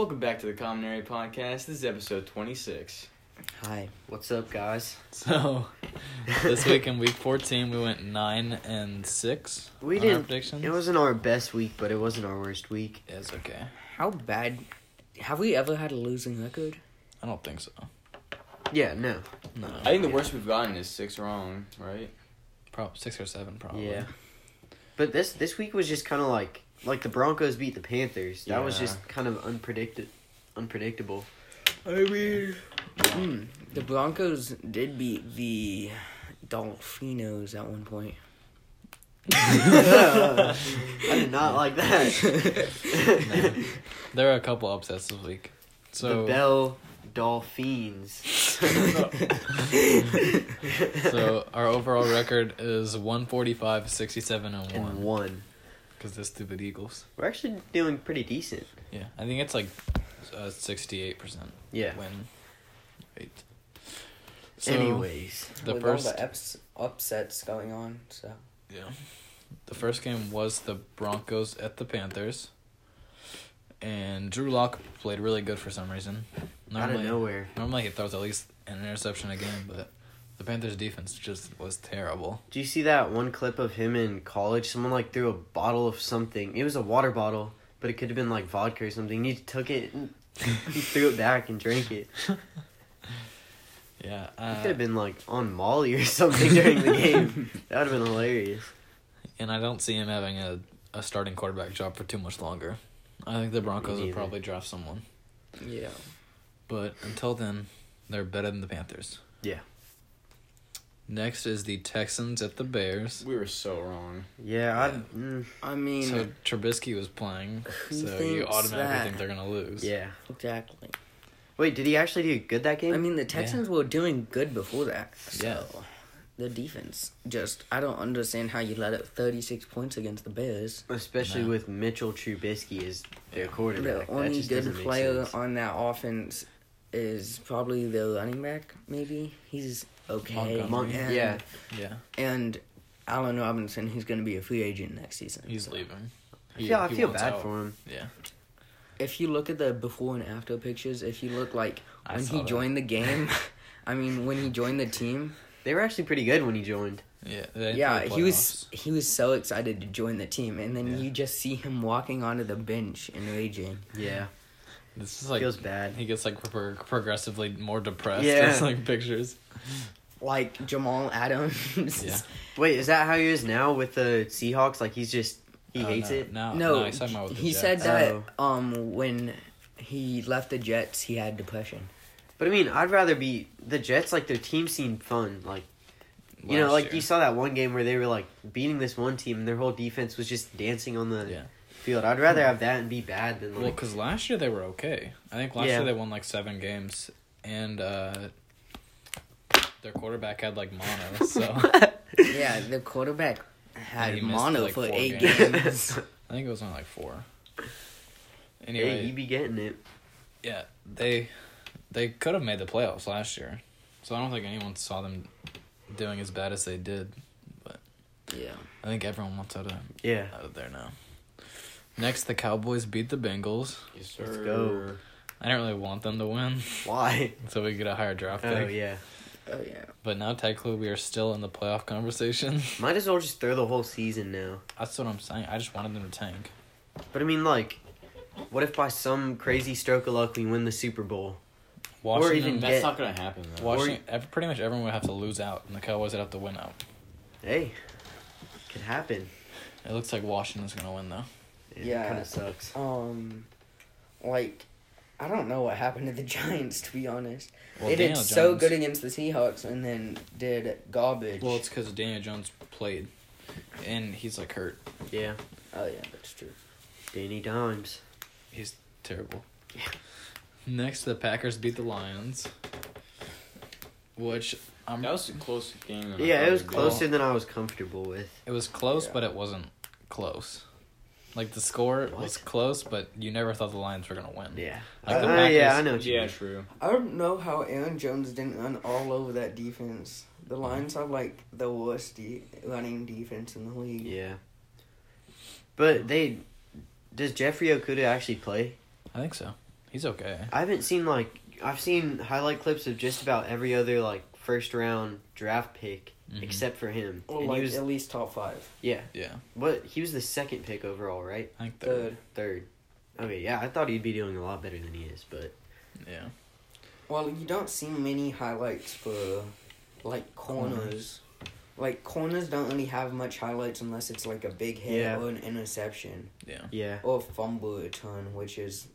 Welcome back to the Common Area Podcast. This is episode 26. Hi. What's up, guys? So, this week in week 14, we went 9 and 6. We on our didn't. predictions. It wasn't our best week, but it wasn't our worst week. It's okay. How bad? Have we ever had a losing record? I don't think so. Yeah, no. No. I think the worst we've gotten is six wrong, right? Prob- 6 or 7, probably. Yeah. But this this week was just kind of like like the Broncos beat the Panthers. That was just kind of unpredicted, unpredictable. I mean, hmm, the Broncos did beat the Dolphinos at one point. I did not like that. There are a couple upsets this week. So, the Bell Dolphins. so our overall record is 145, 67, and 1. and one. Because this stupid Eagles. We're actually doing pretty decent. Yeah, I think it's like uh, 68% Yeah. win rate. So, Anyways, the With first all the ups- upsets going on, so Yeah. The first game was the Broncos at the Panthers. And Drew Lock played really good for some reason. out of Normally, nowhere. normally he throws at least an interception a game, but the Panthers defense just was terrible. Do you see that one clip of him in college? Someone like threw a bottle of something. It was a water bottle, but it could have been like vodka or something. He took it and he threw it back and drank it. Yeah. He Uh, could have been like on Molly or something during the game. That would have been hilarious. and I don't see him having a, a starting quarterback job for too much longer. I think the Broncos will probably draft someone. yeah. But until then, they're better than the Panthers. Yeah. Next is the Texans at the Bears. We were so wrong. Yeah, I. Mm, I mean, So Trubisky was playing, so you automatically that? think they're gonna lose. yeah. exactly. Wait, did he actually do good that game? I mean, the Texans were doing good before that. So Yeah. The defense just I don't understand how you let up thirty six points against the Bears. especially No. with Mitchell Trubisky as their Yeah. quarterback. The That only just good doesn't make player on that offense is probably the running back. Maybe he's okay. Montgomery. Mon- and, yeah. Yeah, and Allen Robinson, he's going to be a free agent next season. he's So, leaving. I feel, I feel bad out. for him. Yeah, If you look at the before and after pictures, if you look like when he that. joined the game, I mean when he joined the team, They were actually pretty good when he joined. yeah, yeah, he was he was so excited to join the team, and then Yeah. you just see him walking onto the bench and raging. Yeah, This is like feels bad. he gets like pro- progressively more depressed. Yeah. It's like pictures. Like Jamal Adams. Yeah. Wait, is that how he is now with the Seahawks? Like he's just he Oh, hates no, it. No, No, no, he's talking about with the he said Jets. that Oh. um when he left the Jets, he had depression. But I mean, I'd rather be the Jets. Like their team seemed fun. Like you know, like year. you saw that one game where they were like beating this one team, and their whole defense was just dancing on the Yeah. field. I'd rather have that and be bad than Well, like because last year they were okay. I think last Yeah. year they won like seven games, and uh, their quarterback had like mono. So yeah, the quarterback had mono like, for four eight games. games. I think it was only like four. hey, Anyway, he be getting it. Yeah, they they could have made the playoffs last year, so I don't think anyone saw them doing as bad as they did. But yeah. I think everyone wants out of Yeah, out of there now. Next, the Cowboys beat the Bengals. Yes, sir. Let's go. I don't really want them to win, why? so we get a higher draft oh, pick. Oh yeah, Oh yeah. But now technically we are still in the playoff conversation. might as well just throw the whole season now. That's what I'm saying. I just wanted them to tank. But I mean, like, what if by some crazy stroke of luck we win the Super Bowl? Washington, even That's get- not gonna happen though. Washington, ev- pretty much everyone would have to lose out, and the Cowboys would have to win out. Hey, could happen. It looks like Washington's gonna win though. Yeah. kind of sucks. Um, like, I don't know what happened to the Giants. To be honest, Well, they did Daniel so Jones- good against the Seahawks, and then did garbage. Well, it's because Daniel Jones played, and he's like hurt. Yeah, oh yeah, that's true. Danny Dimes. He's terrible. Yeah. Next, the Packers beat the Lions, which I'm. That was a close game. Yeah, it was closer than I was comfortable with. It was close, Yeah. but it wasn't close. Like the score was close, but you never thought the Lions were gonna win. Yeah. Like the Uh, yeah, I know what you Yeah, mean. true. I don't know how Aaron Jones didn't run all over that defense. The Lions have like the worst de- running defense in the league. Yeah. But they. Does Jeffrey Okudah actually play? I think so. He's okay. I haven't seen like I've seen highlight clips of just about every other like first round draft pick Mhm. except for him. Or and like he was at least top five. yeah. Yeah, What he was the second pick overall, right? I think third. Third. Third. Okay, yeah, I thought he'd be doing a lot better than he is, but Yeah. Well, you don't see many highlights for like corners. Like corners don't really have much highlights unless it's like a big hit Yeah. or an interception Yeah. yeah. or a fumble return, which is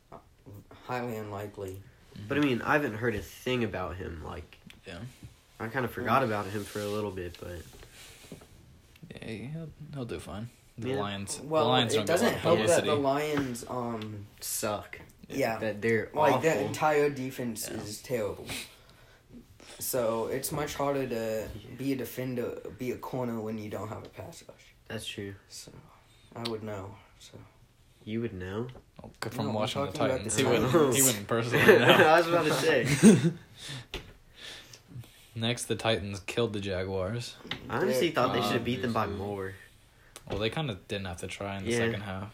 highly unlikely. But I mean, I haven't heard a thing about him. Like, Yeah. I kind of forgot about him for a little bit, but Yeah, he'll, he'll do fine. The Yeah. Lions. Well, the Lions it don't doesn't lot of help that the Lions, um, suck. yeah, That they're like awful. the entire defense Yeah. is terrible. So it's much harder to be a defender, be a corner when you don't have a pass rush. That's true. So I would know. So You would know. Oh, good from No, I'm watching the Titans. the he wouldn't. He wouldn't personally know. I was about to say. Next, the Titans killed the Jaguars. I honestly thought they should have beat them by more. Well, they kind of didn't have to try in the Yeah. second half.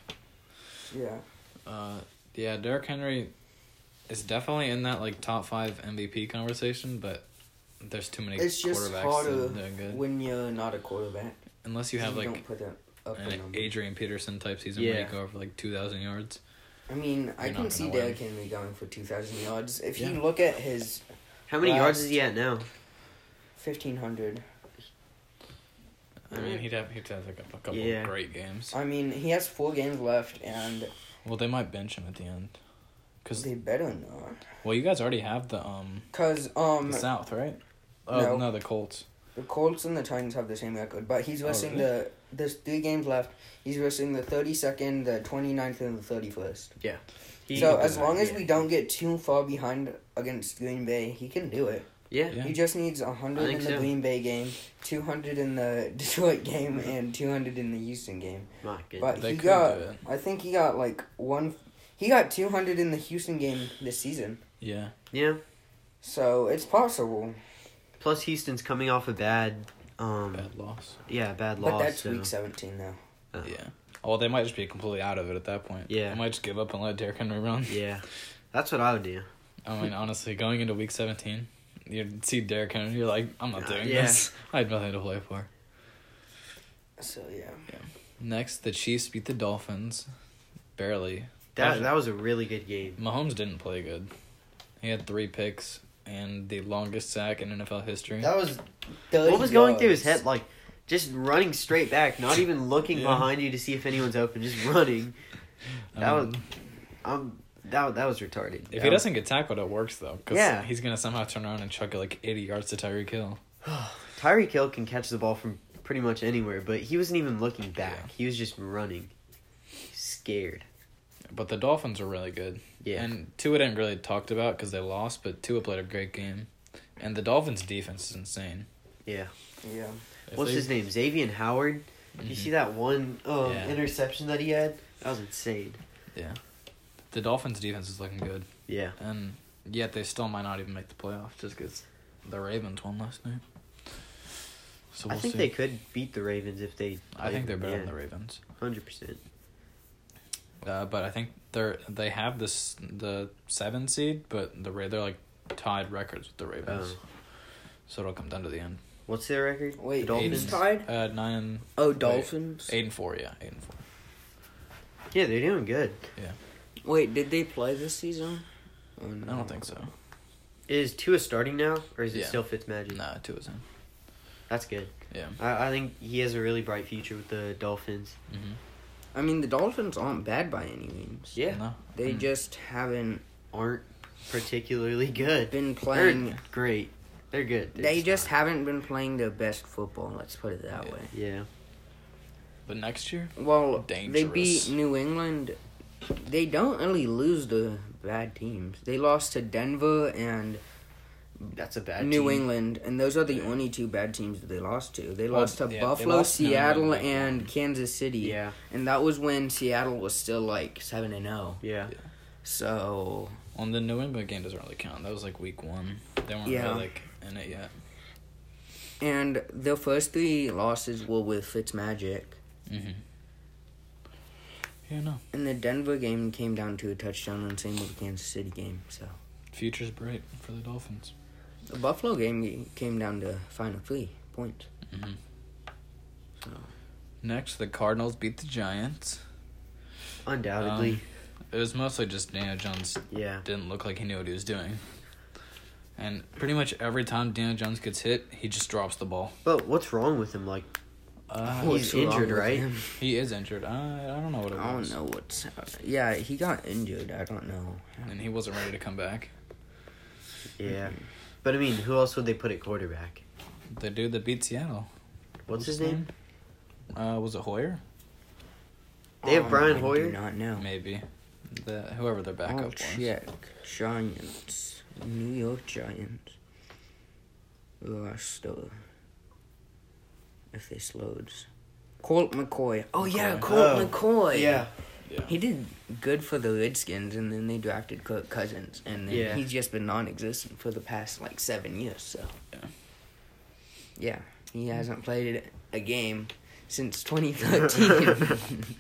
yeah, Uh, yeah, Derrick Henry is definitely in that like top five MVP conversation, but there's too many it's just quarterbacks harder that are good. when you're not a quarterback. Unless you have like don't put that up a an number. Adrian Peterson type season where Yeah. you go over like two thousand yards. I mean, I You're can see gonna win. Derrick Henry going for two thousand yards. If Yeah. you look at his How many yards is he at now? Fifteen hundred, I mean, he'd have he'd have like a, a couple Yeah. of great games. I mean, he has four games left, and Well, they might bench him at the end, because they better not. well, you guys already have the um Cause um, the South, right? Oh no. no, the Colts. the Colts and the Titans have the same record, but he's Oh, missing really? the. There's three games left. He's missing the thirty second, the 29th, and the thirty first. He- So as long as yeah. we don't get too far behind against Green Bay, he can do it. Yeah. Yeah. He just needs hundred in the so. Green Bay game, two hundred in the Detroit game, and two hundred in the Houston game. My goodness. But They he could got, do it. I think he got like one. He got two hundred in the Houston game this season, Yeah. Yeah. so it's possible. Plus, Houston's coming off a bad, um, Bad loss. yeah, bad loss. But that's so- week seventeen now. uh, Yeah. Oh, well, they might just be completely out of it at that point. Yeah. They might just give up and let Derrick Henry run. Yeah, that's what I would do. I mean, honestly, going into week 17, you see Derrick Henry, you're like, I'm not Uh, doing yeah. this. I had nothing to play for. So yeah, Yeah. Next, the Chiefs beat the Dolphins. Barely. That that was a really good game. Mahomes didn't play good. He had three picks and the longest sack in NFL history. That was what was going through his head, like just running straight back, not even looking Yeah. behind you to see if anyone's open, just running. That was Um, um that that was retarded. If That he was- doesn't get tackled, it works though. Cause Yeah. he's gonna somehow turn around and chuck it like 80 yards to Tyreek Hill. Tyreek Hill can catch the ball from pretty much anywhere, but he wasn't even looking back. Yeah. He was just running, scared. But the Dolphins are really good. Yeah, And Tua didn't really talked about because they lost, but Tua played a great game. And the Dolphins' defense is insane. yeah. Yeah, If What's they- his name? Xavier Howard. Did you see that one um, Yeah. interception that he had? That was insane. Yeah. The Dolphins' defense is looking good. Yeah. And yet they still might not even make the playoffs just because the Ravens won last night. So we'll I think see. they could beat the Ravens if they. I think they're better than the Ravens. Hundred percent. Uh, but I think they're they have this the seven seed, but the Ra- they're like tied records with the Ravens. Oh. So it'll come down to the end. What's their record? Wait, the Dolphins. who's tied? Uh, Oh, Dolphins. eight and four. Yeah, eight and four. Yeah, they're doing good. Wait, did they play this season? Oh, no. I don't think so. Is Tua starting now, or is it Yeah. still Fitzmagic? Nah, Tua is in. That's good. Yeah. I, I think he has a really bright future with the Dolphins. Mm-hmm. I mean, the Dolphins aren't bad by any means. Yeah, No. They Mm. just haven't aren't particularly good. been They're playing. great. They're good. They're They just haven't been playing their best football. Let's put it that Yeah. way. yeah. But next year, Well, Dangerous. they beat New England. They don't really lose to bad teams. They lost to Denver and That's a bad New team. England, and those are the only two bad teams that they lost to. They Well, lost to yeah, Buffalo, lost Seattle, England, and. Kansas City. Yeah, And that was when Seattle was still like seven and zero. yeah. So on the New England game doesn't really count. That was like week one. They weren't Yeah. really like in it yet. and the first three losses were with Fitzmagic. Mm-hmm. Yeah, no. And the Denver game came down to a touchdown, and same with the Kansas City game. So Future's bright for the Dolphins. the Buffalo game came down to final three points. hmm So Next, the Cardinals beat the Giants. Undoubtedly. Um, It was mostly just Daniel Jones yeah. didn't look like he knew what he was doing. And pretty much every time Daniel Jones gets hit, he just drops the ball. But what's wrong with him? Like, Uh, He's injured, right? he is injured. I, I don't know what it I was. don't know what's. Yeah, he got injured. I don't know. And he wasn't ready to come back. yeah. But I mean, who else would they put at quarterback? The dude that beat Seattle. What's his name? Uh, was it Hoyer? They have Brian I Hoyer? Do not know. Maybe. The whoever their backup I'll was. check. Giants. New York Giants. Roster. If this loads. Colt McCoy. Oh yeah, Colt Oh, McCoy. Yeah. Yeah. He did good for the Redskins, and then they drafted Kirk Cousins, and then Yeah. he's just been non-existent for the past like seven years. So. Yeah. Yeah, he hasn't played a game since 2013.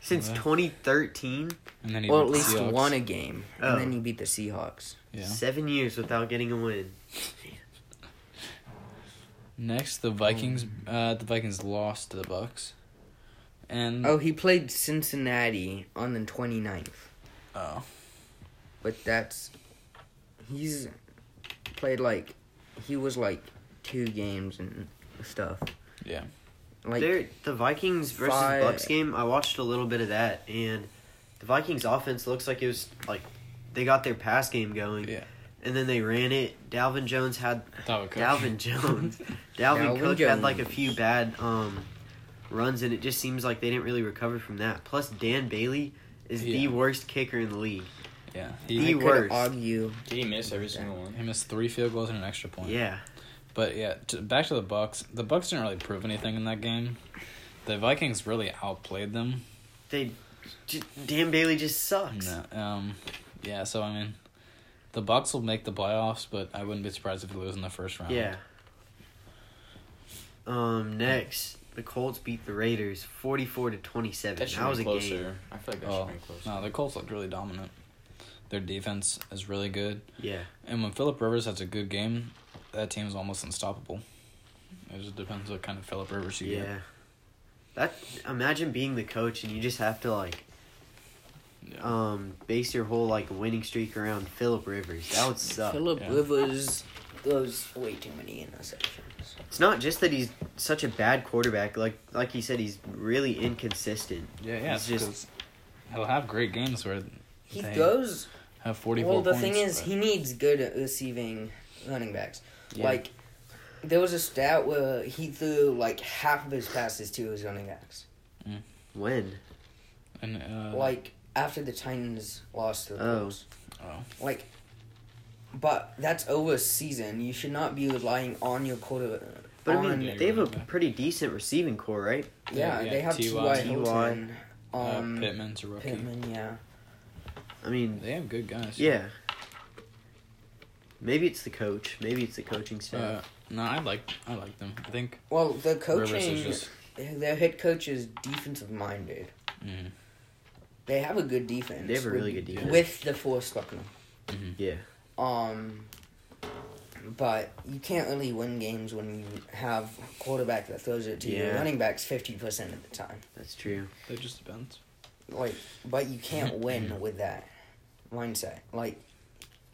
Since 2013, And then he well, at least Seahawks. won a game, Oh. and then oh. he beat the Seahawks. Yeah. seven years without getting a win. Next, the Vikings. Uh, the Vikings lost to the Bucks. And Oh, he played Cincinnati on the 29th. oh, But that's. He's played like. He was like two games and stuff. yeah. Like. They're, the Vikings versus five- Bucks game, I watched a little bit of that, and the Vikings offense looks like it was like they got their pass game going, Yeah. And then they ran it. Dalvin Jones had Dalvin Dalvin Jones. Dalvin, Dalvin Cook had like a few bad um, runs, and it just seems like they didn't really recover from that. Plus, Dan Bailey is the worst kicker in the league. Yeah. I He the could worst. argue. Did he miss every single one? he missed three field goals and an extra point. Yeah, But yeah, to, back to the Bucks. The Bucks didn't really prove anything in that game. The Vikings really outplayed them. they. J- Dan Bailey just sucks. No, um, yeah. So I mean, the Bucks will make the playoffs, but I wouldn't be surprised if they lose in the first round. Yeah. Um. Next, the Colts beat the Raiders forty-four to twenty-seven. That That, was be a closer. game. I feel like that Oh should be closer. no, the Colts looked really dominant. Their defense is really good, Yeah. and when Philip Rivers has a good game, that team is almost unstoppable. It just depends what kind of Philip Rivers you Yeah. get. That imagine being the coach and you just have to like Yeah. Um base your whole like winning streak around Philip Rivers. That would suck. Philip Yeah. Rivers throws way too many interceptions. It's not just that he's such a bad quarterback. Like like he said, he's really inconsistent. yeah, yeah. It's It's just- just he'll have great games where He they throws have forty. Well, the points. thing is, but- he needs good receiving running backs. Yeah. Like, there was a stat where he threw like half of his passes to his running backs. When? and, uh, like after the Titans lost to the Oh. Colts. oh. Like, but that's over a season. You should not be relying on your quarter. But I mean, they have a pretty decent receiving core, right? yeah, Yeah, they have T.Y. T.Y. T.Y. Hilton. Uh, Um, Pittman's a rookie. Pittman, yeah. I mean, They have good guys. yeah. Maybe it's the coach. Maybe it's the coaching Uh, staff. no, I like I like them. I think Well, the coaching, is just their head coach is defensive minded. mm, They have a good defense. they have a really with- good defense. with DeForest Buckner. mhm. yeah. Um, but you can't really win games when you have a quarterback that throws it to your running backs fifty percent of the time. That's true. It just depends. Like, but you can't win with that mindset. Like,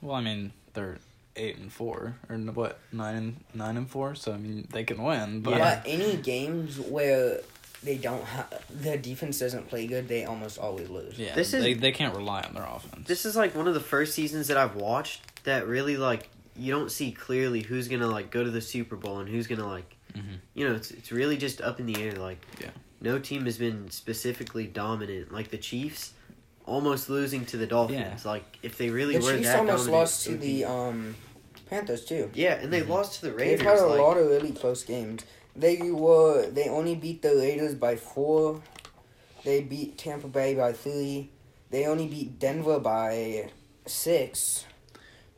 Well, I mean, they're eight and four, or what nine and nine and four. So I mean, they can win. But but any games where they don't have the defense doesn't play good, they almost always lose. yeah, This is- they they can't rely on their offense. This is like one of the first seasons that I've watched that really like you don't see clearly who's gonna like go to the Super Bowl and who's gonna like Mhm. you know it's it's really just up in the air. Like Yeah. no team has been specifically dominant. Like the Chiefs, almost losing to the Dolphins. Like if they really The were Chiefs that almost dominant, lost to the um, Panthers too. yeah, and they Mhm. lost to the Raiders They've Raiders. had a like, lot of really close games. They were they only beat the Raiders by four. They beat Tampa Bay by three. They only beat Denver by six.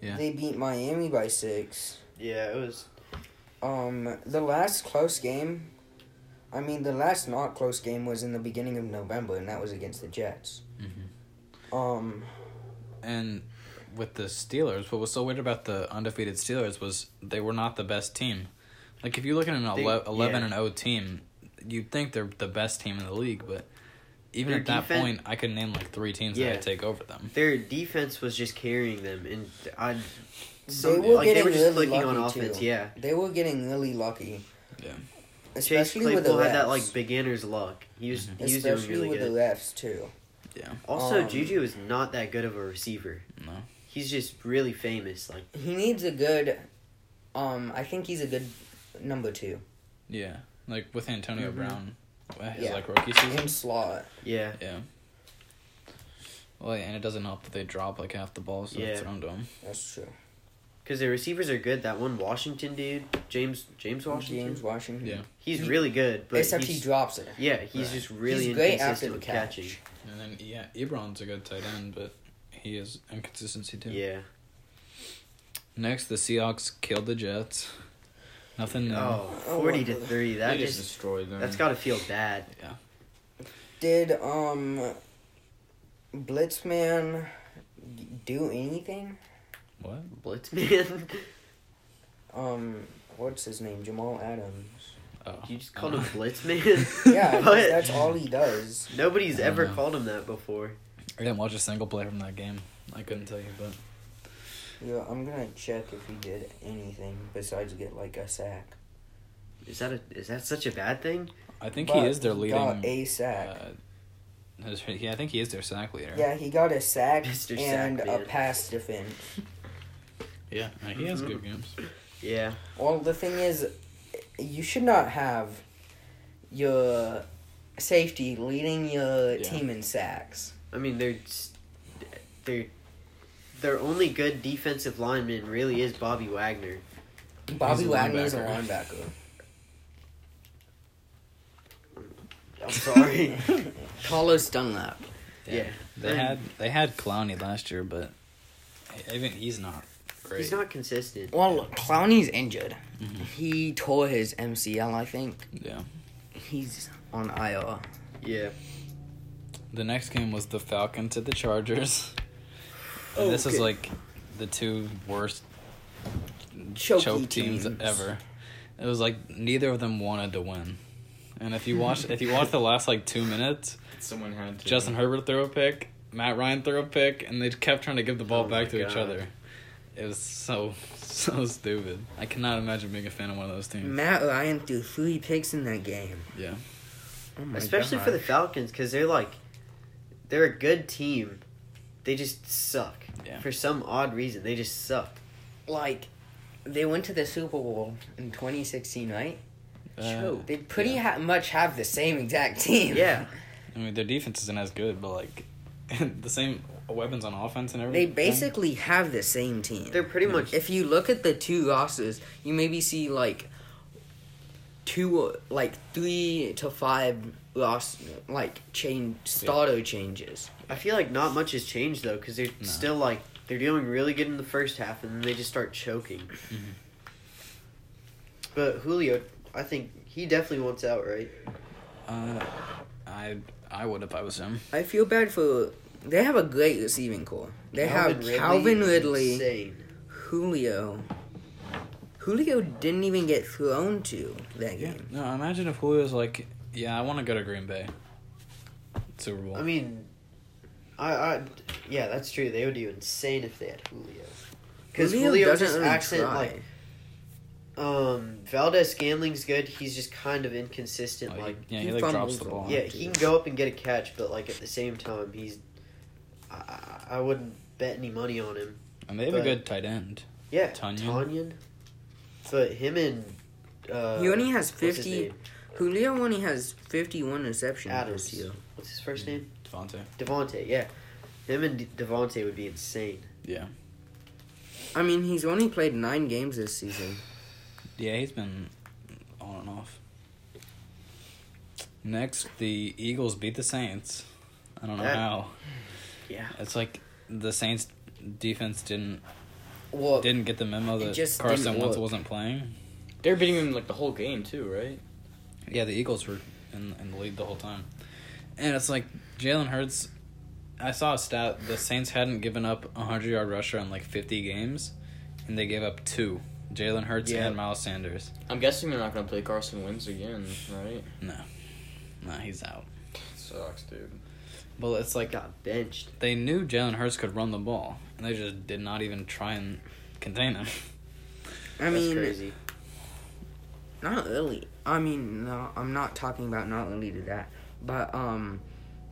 Yeah. They beat Miami by six. yeah, it was Um, the last close game I mean, the last not close game was in the beginning of November, and that was against the Jets. Mhm. Um, And with the Steelers, what was so weird about the undefeated Steelers was they were not the best team. Like if you look at an They- ele- eleven yeah. and O team, you'd think they're the best team in the league, but even Their at that defen- point, I could name like three teams Yeah. that would take over them. Their defense was just carrying them, and I. They Some, were like they getting were just really clicking on lucky, offense. too. Yeah, they were getting really lucky. Yeah. Chase Especially with the Claypool had that like beginner's luck. He was Mhm. he was doing Especially really with good. the refs too. Yeah. Also, Um, Juju is not that good of a receiver. No. He's just really famous. Like He needs a good. Um, I think he's a good number two Yeah. Like with Antonio Mhm. Brown, his Yeah. like rookie season. in slot. yeah, Yeah. Well, and it doesn't help that they drop like half the balls that Yeah. are thrown to them. That's true. because the receivers are good. That one Washington dude, James James Washington. James Washington. Yeah. He's He- really good, but Except he's, he drops it. Yeah, he's Right. just really he's great inconsistent after the with catch. catching. And then yeah, Ebron's a good tight end, but he is inconsistency too. Yeah. Next, the Seahawks killed the Jets. Nothing new. Oh, Oh, 40 to 3. That they just just destroyed them. that's got to feel bad. Yeah. Did um, Blitzman do anything? What? Blitzman. Um, what's his name? Jamal Adams. Oh. you just called him Blitzman? Yeah, What? that's all he does. Nobody's ever know. called him that before. I didn't watch a single play from that game. I couldn't tell you, but Yeah, I'm gonna check if he did anything besides get like a sack. Is that a is that such a bad thing? I think But he is their he leading. Got a sack. Uh, his, yeah, I think he is their sack leader. yeah, he got a sack Mr. and Sack a Man. pass defense. yeah, uh, he has good games. Yeah. Well, the thing is, you should not have your safety leading your Yeah. team in sacks. I mean, they're just- they're their only good defensive lineman really is Bobby Wagner. Bobby Wagner is a linebacker. linebacker. I'm sorry. Carlos Dunlap. yeah. They had they had Clowney last year, but even he's not great. He's not consistent. Well, Clowney's injured. Mhm. He tore his MCL, I think. Yeah. He's on IR. Yeah. The next game was the Falcons at the Chargers. And this is like the two worst Choky choke teams, teams. ever. It was like neither of them wanted to win. And if you watch if you watch the last like two minutes, Someone had to. Justin Herbert threw a pick, Matt Ryan threw a pick, and they kept trying to give the ball Oh back my to each other. It was so so stupid. I cannot imagine being a fan of one of those teams. Matt Ryan threw three picks in that game. Yeah. Oh my Especially God. for the Falcons because they're like they're a good team. They just suck. Yeah. For some odd reason, they just suck. like they went to the Super Bowl in 2016, right? Uh, They pretty yeah. ha- much have the same exact team. Yeah. I mean, their defense isn't as good, but like the same weapons on offense and everything. They basically have the same team. They're pretty much if you look at the two losses, you maybe see like two, like three to five lost, like change starter changes. I feel like not much has changed though because they're No. still like they're doing really good in the first half and then they just start choking. Mhm. But Julio, I think he definitely wants out, right? Uh, I I would if I was him. I feel bad for. They have a great receiving core. They Calvin have Calvin is Ridley, Insane. Julio. Julio didn't even get thrown to that Yeah. game. No, imagine if Julio's like, yeah, I want to go to Green Bay. Super Bowl. I mean, I, I, yeah, that's true. They would do insane if they had Julio. Because Julio, Julio, doesn't just really accent try. like um Valdes-Scantling's good. He's just kind of inconsistent. Oh, he- like yeah, he he, like drops the ball. yeah, he can go up and get a catch, but like at the same time, he's. I, I- I wouldn't bet any money on him. and they have but- a good tight end. Yeah, Tonyan? Tonyan. But him and. Uh, He only has 50? Julio only has 51 receptions Adams. What's his first name? Davante. Davante. Yeah, him and De- Davante would be insane. Yeah. I mean, he's only played nine games this season. Yeah, he's been on and off. Next, the Eagles beat the Saints. I don't know That- how. Yeah. It's like the Saints defense didn't Well, didn't get the memo that just Carson didn't Wentz work. wasn't playing. They're beating him like the whole game too, right? Yeah, the Eagles were in, in the lead the whole time. And it's like Jalen Hurts. I saw a stat the Saints hadn't given up a 100 yard rusher in like 50 games, and they gave up two Jalen Hurts Yeah. and Miles Sanders. I'm guessing they're not gonna play Carson Wentz again, right? No. Nah, he's out. Sucks, dude. But it's like Got benched. they knew Jalen Hurts could run the ball, and they just did not even try and contain him. I That's mean, crazy. not really. I mean, no, I'm not talking about not really to that, but um,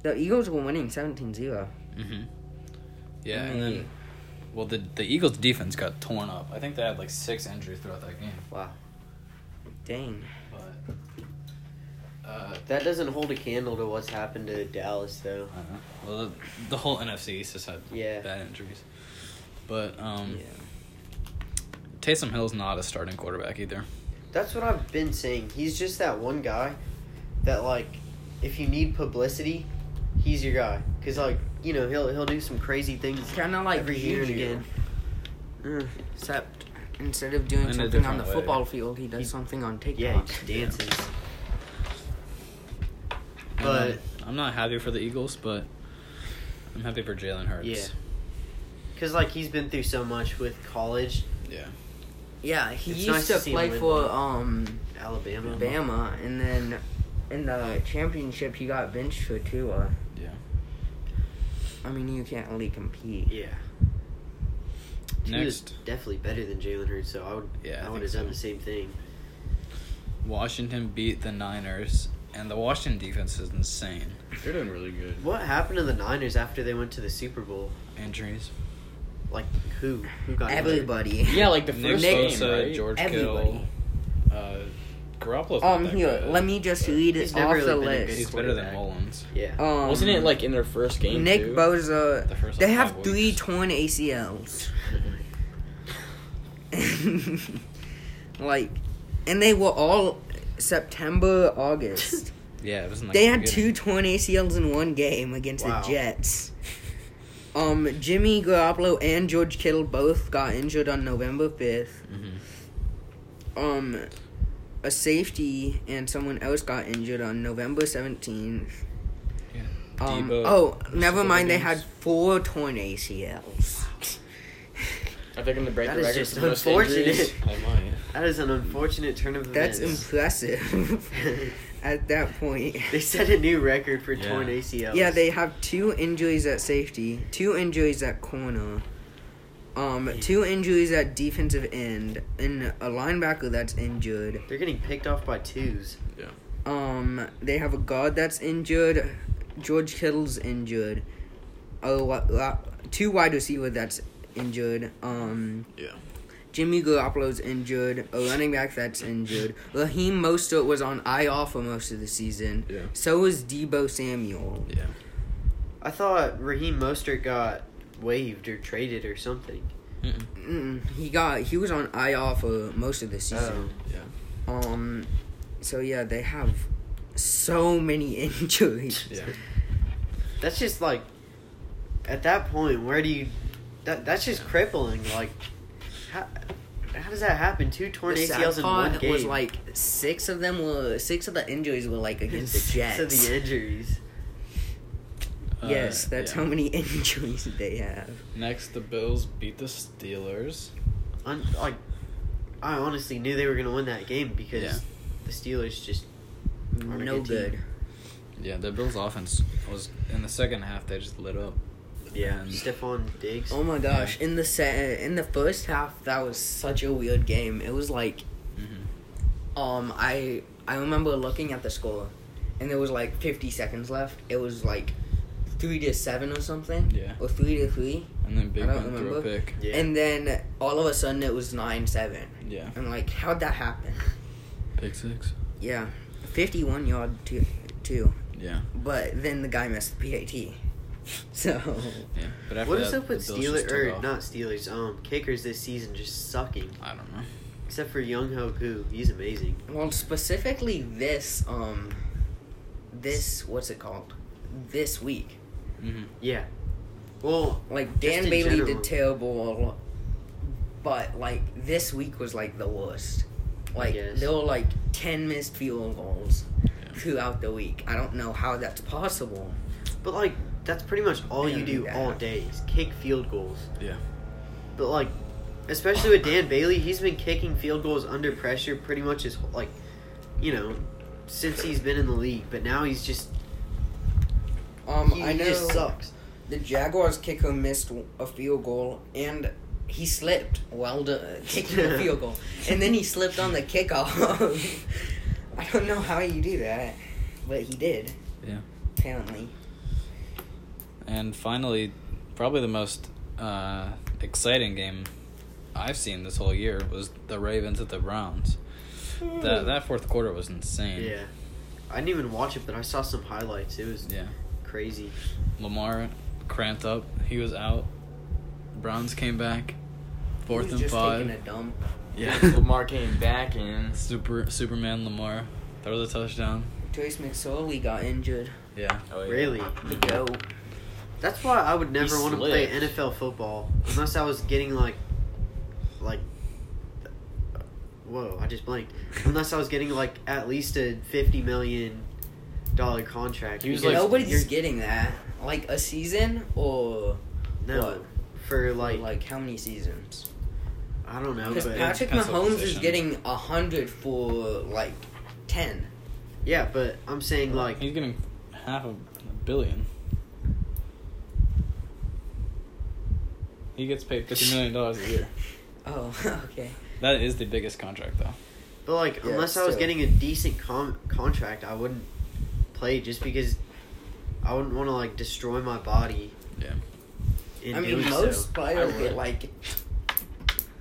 the Eagles were winning 17-0. Mm-hmm. Yeah, I and then well, the the Eagles' defense got torn up. I think they had like six injuries throughout that game. Wow. dang. But uh, That doesn't hold a candle to what's happened to Dallas, though. I don't know. Well, the, the whole NFC East has had Yeah. bad injuries. But um, Yeah. Taysom Hill's not a starting quarterback either. That's what I've been saying. He's just that one guy that, like, if you need publicity, he's your guy. Cause like you know he'll he'll do some crazy things Kind of like every year and again. Mm, Except instead of doing In something on the way. football field, he does He- something on TikTok. yeah, he just dances. And But- I'm, I'm not happy for the Eagles, but I'm happy for Jalen Hurts. Yeah. Cause like he's been through so much with college, Yeah. Yeah, he It's used nice to to play for um Alabama. Bama, and then in the championship he got benched for Tua. Yeah. I mean, you can't really compete. Yeah. He was Next, definitely better than Jalen Hurts, so I would Yeah, I I would think have done so. the same thing. Washington beat the Niners, and the Washington defense is insane. They're doing really good. What happened to the Niners after they went to the Super Bowl? Injuries. Like who? Who got injured? Everybody. Yeah, like the Nick first Nick game, Bosa, right? George Everybody. Kittle, uh, Garoppolo's not Um, that here, good, let me just read it off really the been list. He's better than. Mullens. Yeah. Um, Wasn't it like in their first game? Nick too? Bosa? The first, They have five three weeks. torn ACLs. like, and they were all September, August. Yeah, it was in, like, they had beginning. two torn ACLs in one game against Wow. the Jets. Um, Jimmy Garoppolo and George Kittle both got injured on November fifth. Mhm. Um, a safety and someone else got injured on November seventeenth. Yeah. Um, Deebo- oh, never Super mind. They had four torn ACLs. I think I'm gonna break That the is record just for most unfortunate. injuries. I might. That is an unfortunate turn of events. That's impressive. At that point, they set a new record for Yeah. torn ACLs. yeah, they have two injuries at safety, two injuries at corner, um, two injuries at defensive end, and a linebacker that's injured. They're getting picked off by twos. Yeah. Um, they have a guard that's injured. George Kittle's injured. A wi- la- two wide receiver that's injured. Um, Yeah. Jimmy Garoppolo's injured. A running back that's injured. Raheem Mostert was on IR for most of the season. Yeah. So was Deebo Samuel. Yeah. I thought Raheem Mostert got waived or traded or something. Mm-mm. Mm, he got he was on IR for most of the season. Oh. Yeah. Um, so yeah, they have so many injuries. Yeah. That's just like, at that point, where do you? That that's just crippling. Like, how how does that happen? Two torn The ACLs in one game. was like six of them were six of the injuries were like against the Six Jets. of the injuries. Yes, Uh, that's yeah. how many injuries they have. Next, the Bills beat the Steelers. Un- like, I honestly knew they were gonna win that game because Yeah. the Steelers just Aren't a no good team. Yeah, the Bills' offense was in the second half. They just lit up. yeah. And- Stefon Diggs. Oh my gosh! In the se- in the first half, that was such a weird game. It was like, Mm-hmm. um, I I remember looking at the score, and there was like 50 seconds left. It was like three to seven or something. Yeah. Or three to three. And then Big I don't Ben threw a remember. pick. Yeah. And then all of a sudden it was nine seven. Yeah. I'm like, how'd that happen? Pick six. Yeah, 51 yard two, two. Yeah. But then the guy missed the PAT. So Yeah. But after what that, is up with the Bills just Steelers took or off. not Steelers? Um, kickers this season just sucking. I don't know. Except for Younghoe Koo, he's amazing. well, specifically this um, this what's it called? This week, Mm-hmm. Yeah. Well, like Dan Bailey general. did terrible, but like this week was like the worst. Like there were like ten missed field goals throughout the week. I don't know how that's possible. But like that's pretty much all you do Yeah. all day is kick field goals. Yeah. But like, especially with Dan Bailey, he's been kicking field goals under pressure pretty much his whole, like, you know, since he's been in the league. But now he's just Um, he, I he know just sucks. the Jaguars kicker missed a field goal and he slipped while the, kicking the field goal, and then he slipped on the kickoff. I don't know how you do that, but he did. Yeah. Apparently. And finally, probably the most uh, exciting game I've seen this whole year was the Ravens at the Browns. That that fourth quarter was insane. Yeah, I didn't even watch it, but I saw some highlights. It was Yeah. Crazy. Lamar cramped up. He was out. Browns came back. Fourth he was and just five. taking a dump. Yeah. Lamar came back in. Super Superman Lamar throws a touchdown. Trace McSorley got injured. Yeah. Oh, yeah. Really, The goat. that's why I would never He want to play. NFL football unless I was getting like, like. Whoa! I just blanked. Unless I was getting like at least a fifty million dollar contract. He was like- Nobody's you're- getting that. Like a season or no what? for like, like, like how many seasons? I don't know, Because Patrick depends what Mahomes is getting a hundred for like ten. yeah, but I'm saying like He's getting half a billion. He gets paid fifty million dollars a year. Oh, okay. That is the biggest contract, though. But like, Yeah, unless I was still. getting a decent com- contract, I wouldn't play just because I wouldn't want to like destroy my body. Yeah. In I mean, most so. players get like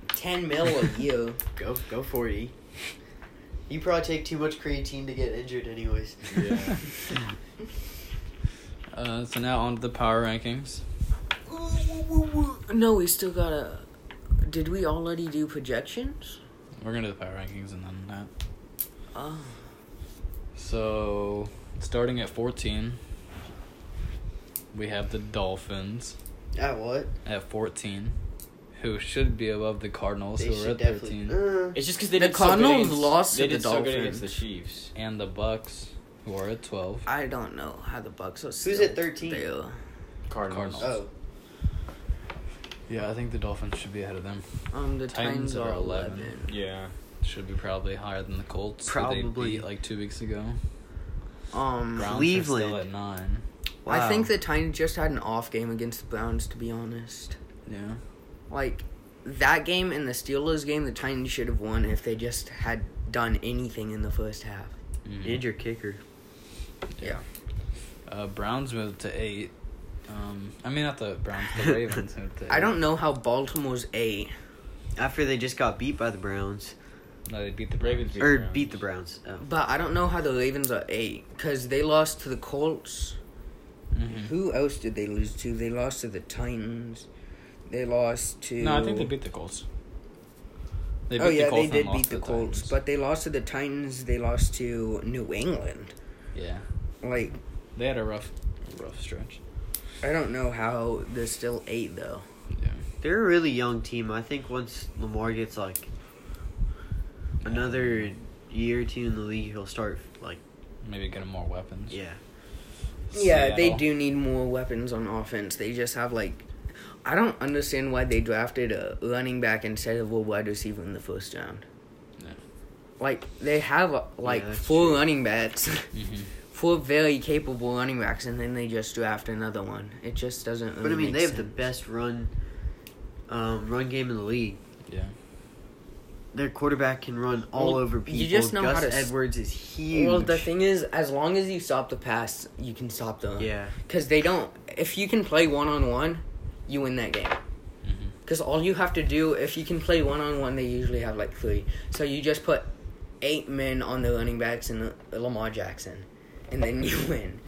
ten mil a year. go go for it. E. You probably take too much creatine to get injured, anyways. Yeah. Uh, so now on to the power rankings. no, we still gotta. Did we already do projections? We're gonna do the power rankings and then that. Oh, So starting at fourteen, we have the Dolphins At what? at fourteen, who should be above the Cardinals, They who are at thirteen, Uh, It's just because they The did so good against- lost They to did the so good against the Chiefs. and the Bucks, who are at twelve. I don't know how the Bucks are. Who's at 13? there. Cardinals. Cardinals. oh, Yeah, I think the Dolphins should be ahead of them. Um, the Titans Titans, are are 11. eleven. Yeah. Should be probably higher than the Colts. who Probably. they beat like two weeks ago. Um, Browns are Cleveland. still at nine. I think the Titans just had an off game against the Browns. To be honest, Yeah. like that game and the Steelers game, the Titans should have won if they just had done anything in the first half. Mhm. and your kicker. Yeah. Uh, Browns moved to eight. Um, I mean not the Browns, the Ravens moved to eight. I don't know how Baltimore's eight. After they just got beat by the Browns No, they beat the Ravens Ravens. beat or Browns. beat the Browns. Oh. But I don't know how the Ravens are eight because they lost to the Colts. Mhm. Who else did they lose to? They lost to the Titans. They lost to. No, I think they beat the Colts. They oh beat yeah, the Colts they did beat to the Colts, Titans. but they lost to the Titans. They lost to New England. yeah, Like they had a rough, rough stretch. I don't know how they're still eight though. Yeah. They're a really young team. I think once Lamar gets like another year or two in the league, he'll start like Maybe get 'em more weapons. yeah. Yeah, they do need more weapons on offense. They just have like I don't understand why they drafted a running back instead of a wide receiver in the first round. Yeah. Like they have uh, like Yeah, four true. running backs, Mhm. four very capable running backs, and then they just draft another one. It just doesn't. Really But I mean, make they have the best run, um, run game in the league. Yeah. Their quarterback can run all Well, over you people. just know Gus how to Edwards is huge. Well, the thing is, as long as you stop the pass, you can stop them. yeah, Because they don't. If you can play one on one, you win that game. Because all you have to do, if you can play one on one, they usually have like three. So you just put eight men on the running backs and uh, Lamar Jackson, and then you win.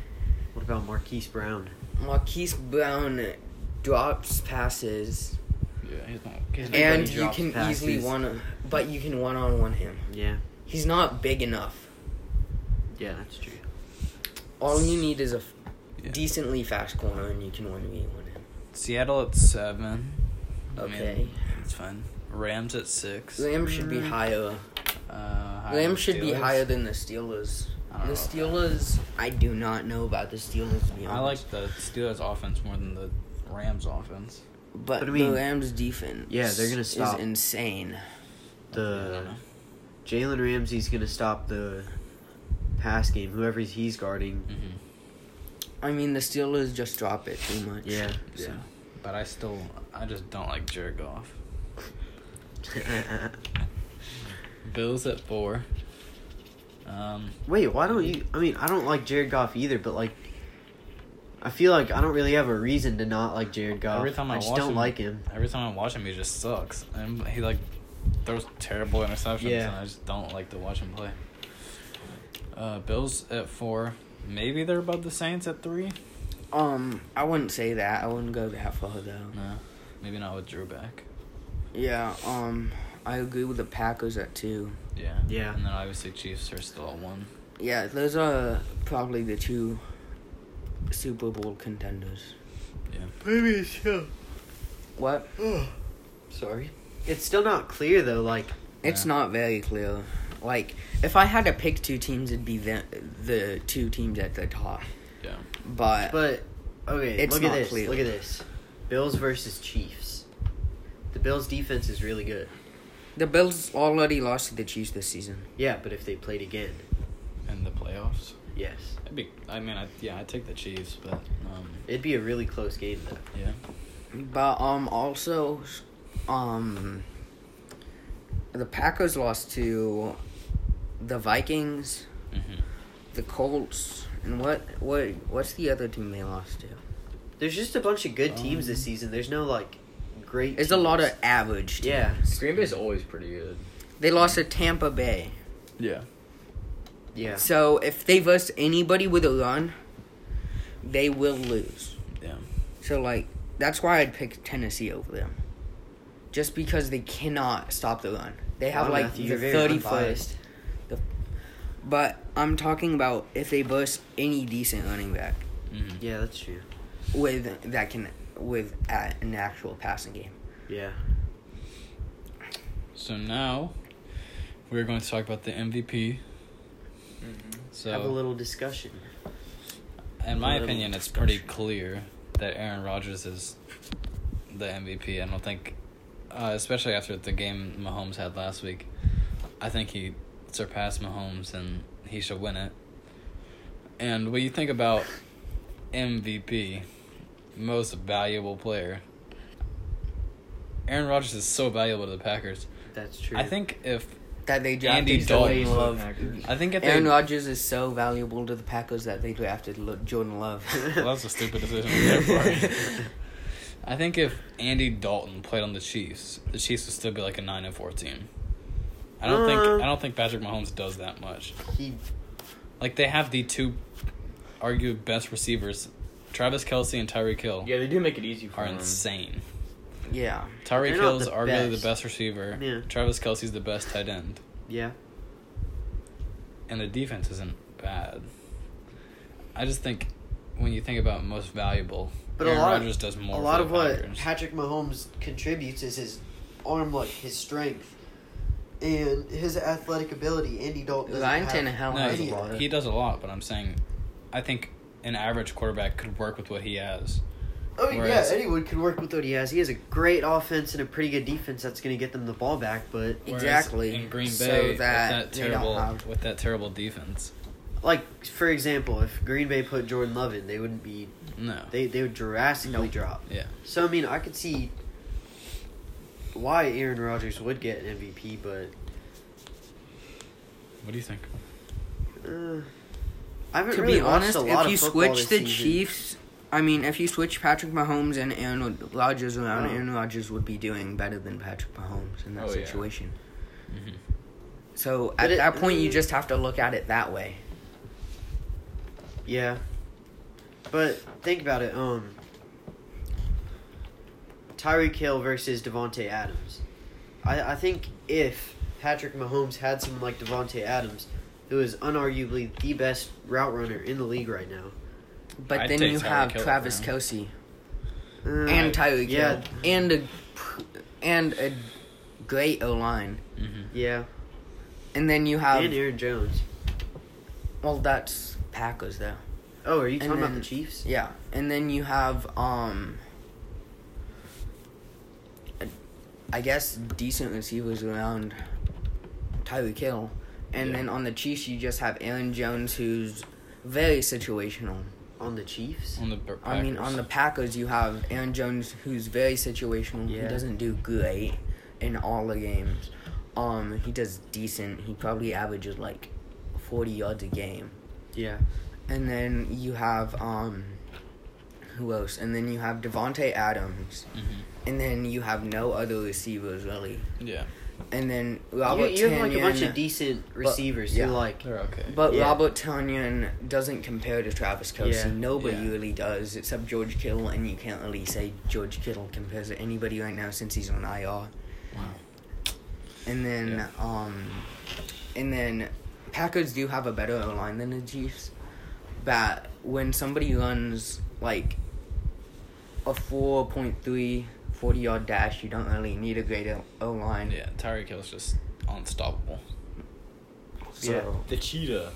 what about Marquise Brown? Marquise Brown drops passes, Yeah, he's not. He's not and you can passes. easily one, but you can one on one him. Yeah, He's not big enough. yeah, that's true. All you need is a f- Yeah. decently fast corner, and you can one v one him. Seattle at seven. I mean, Okay. it's fine. Rams at six. Rams should be Mm. higher. Uh, higher Rams than should be higher than the Steelers. The. Steelers, I do not know about the Steelers. To be I like the Steelers offense more than the Rams offense. But, But I mean- the Rams defense. Yeah, they're gonna Is stop. insane. The don't know. Jalen Ramsey's gonna stop the pass game. Whoever he's guarding. Mhm. I mean, the Steelers just drop it too much. Yeah. Yeah. But I still, I just don't like Jared Goff. Bills at four. Um, Wait, why don't you? I mean, I don't like Jared Goff either, but like, I feel like I don't really have a reason to not like Jared Goff. Every time I just watch don't him- like him. every time I watch him, he just sucks, and he like throws terrible interceptions, Yeah. and I just don't like to watch him play. Uh, Bills at four. Maybe they're above the Saints at three. Um, I wouldn't say that. I wouldn't go that far though. No, maybe not with Drew back. Yeah. Um, I agree with the Packers at two. Yeah. Yeah. And then obviously Chiefs are still at one. Yeah, those are probably the two Super Bowl contenders. Yeah. Maybe it's still. What? Sorry. It's still not clear though. Like, It's Yeah. not very clear. Like, if I had to pick two teams, it'd be the the two teams at the top. Yeah. But, but okay, It's look at not this. clear. Look at this. Bills versus Chiefs. The Bills' defense is really good. the Bills already lost to the Chiefs this season. Yeah, but if they played again, In the playoffs. Yes, I'd be. I mean, I yeah, I would take the Chiefs, but um, it'd be a really close game though. yeah. But um, also, um, the Packers lost to the Vikings, hmm the Colts, and what what what's the other team they lost to? There's just a bunch of good teams this Um, season. There's no like great. There's a lot of average. Teams. Yeah. Green Bay's always pretty good. They lost to Tampa Bay. Yeah. Yeah. So if they verse anybody with a run, they will lose. Yeah. So like that's why I'd pick Tennessee over them. Just because they cannot stop the run. They have Wow, like Matthew, the thirty first. unbiased. But I'm talking about if they bust any decent running back hmm Yeah, that's true. with that can with a, an actual passing game. Yeah. So now we're going to talk about the MVP. So, Have a little discussion. in my opinion, it's pretty clear that Aaron Rodgers is the MVP. I don't think, uh, especially after the game Mahomes had last week, I think he surpassed Mahomes and he should win it. And when you think about MVP, most valuable player, Aaron Rodgers is so valuable to the Packers. That's true. I think if That they drafted Andy Jordan Dalton. Love. I think if Aaron they, Rodgers is so valuable to the Packers that they drafted Lo- Jordan Love. well, that's a stupid decision on their part. I think if Andy Dalton played on the Chiefs, the Chiefs would still be like a nine and four team. I don't Uh. think I don't think Patrick Mahomes does that much. he. Like they have the two, argue best receivers, Travis Kelce and Tyreek Hill, Yeah, they do make it easy for him. are him. insane. Yeah. Tyreek They're not Hill's arguably best. the best receiver. Yeah. Travis Kelce's the best tight end, Yeah. and the defense isn't bad. I just think when you think about most valuable, But Aaron a lot Rodgers of does more. a for lot the of what Packers. Patrick Mahomes contributes is his arm, like his strength, and his athletic ability. Andy Dalton. doesn't Ryan have Tannehill No, has he, a lot. he does a lot, but I'm saying, I think an average quarterback could work with what he has. Oh yeah, Whereas- anyone could work with what he has. He has a great offense and a pretty good defense that's going to get them the ball back. But Exactly. In Green Bay, So with that that they don't terrible, have- with that terrible defense, like for example, if Green Bay put Jordan Love in, they wouldn't be. no. They they would drastically Nope. drop. yeah. So I mean, I could see why Aaron Rodgers would get an MVP, but What do you think? uh, I haven't To really be honest, a lot if you switch the season. Chiefs, I mean, if you switch Patrick Mahomes and Aaron Rodgers around, Oh. Aaron Rodgers would be doing better than Patrick Mahomes in that Oh, yeah. situation. hmm So But at it- that point, you mm. just have to look at it that way. Yeah. But think about it. Um, Tyreek Hill versus Davante Adams. I I think if Patrick Mahomes had someone like Davante Adams, who is unarguably the best route runner in the league right now, But I'd then you Tyreek have Hill Travis over. Kelce uh, and Tyreek yeah, Hill and a and a great O line. hmm yeah, and then you have and Aaron Jones. well, that's Packers though. Oh, are you And talking about the Chiefs? Yeah, and then you have um, I guess decent receivers around Tyreek Hill, and Yeah. then on the Chiefs you just have Aaron Jones, who's very situational. On the Chiefs? On the Packers. I mean, on the Packers you have Aaron Jones, who's very situational. He doesn't do great in all the games. Um, he does decent. He probably averages like forty yards a game. Yeah. And then you have um who else? And then you have Davante Adams. Mhm. And then you have no other receivers really. Yeah, And then You, Robert you have like a bunch of decent receivers yeah. who like they're okay. but Yeah. Robert Tonyan doesn't compare to Travis Kelce. Yeah. Nobody Yeah. really does except George Kittle, and you can't really say George Kittle compares to anybody right now since he's on IR. wow. And then Yeah. um and then Packers do have a better O line than the Chiefs. But when somebody runs like a 4.3 40 yard dash, you don't really need a great O line. Yeah, Tyreek Hill's just unstoppable. So, Yeah. The cheetah.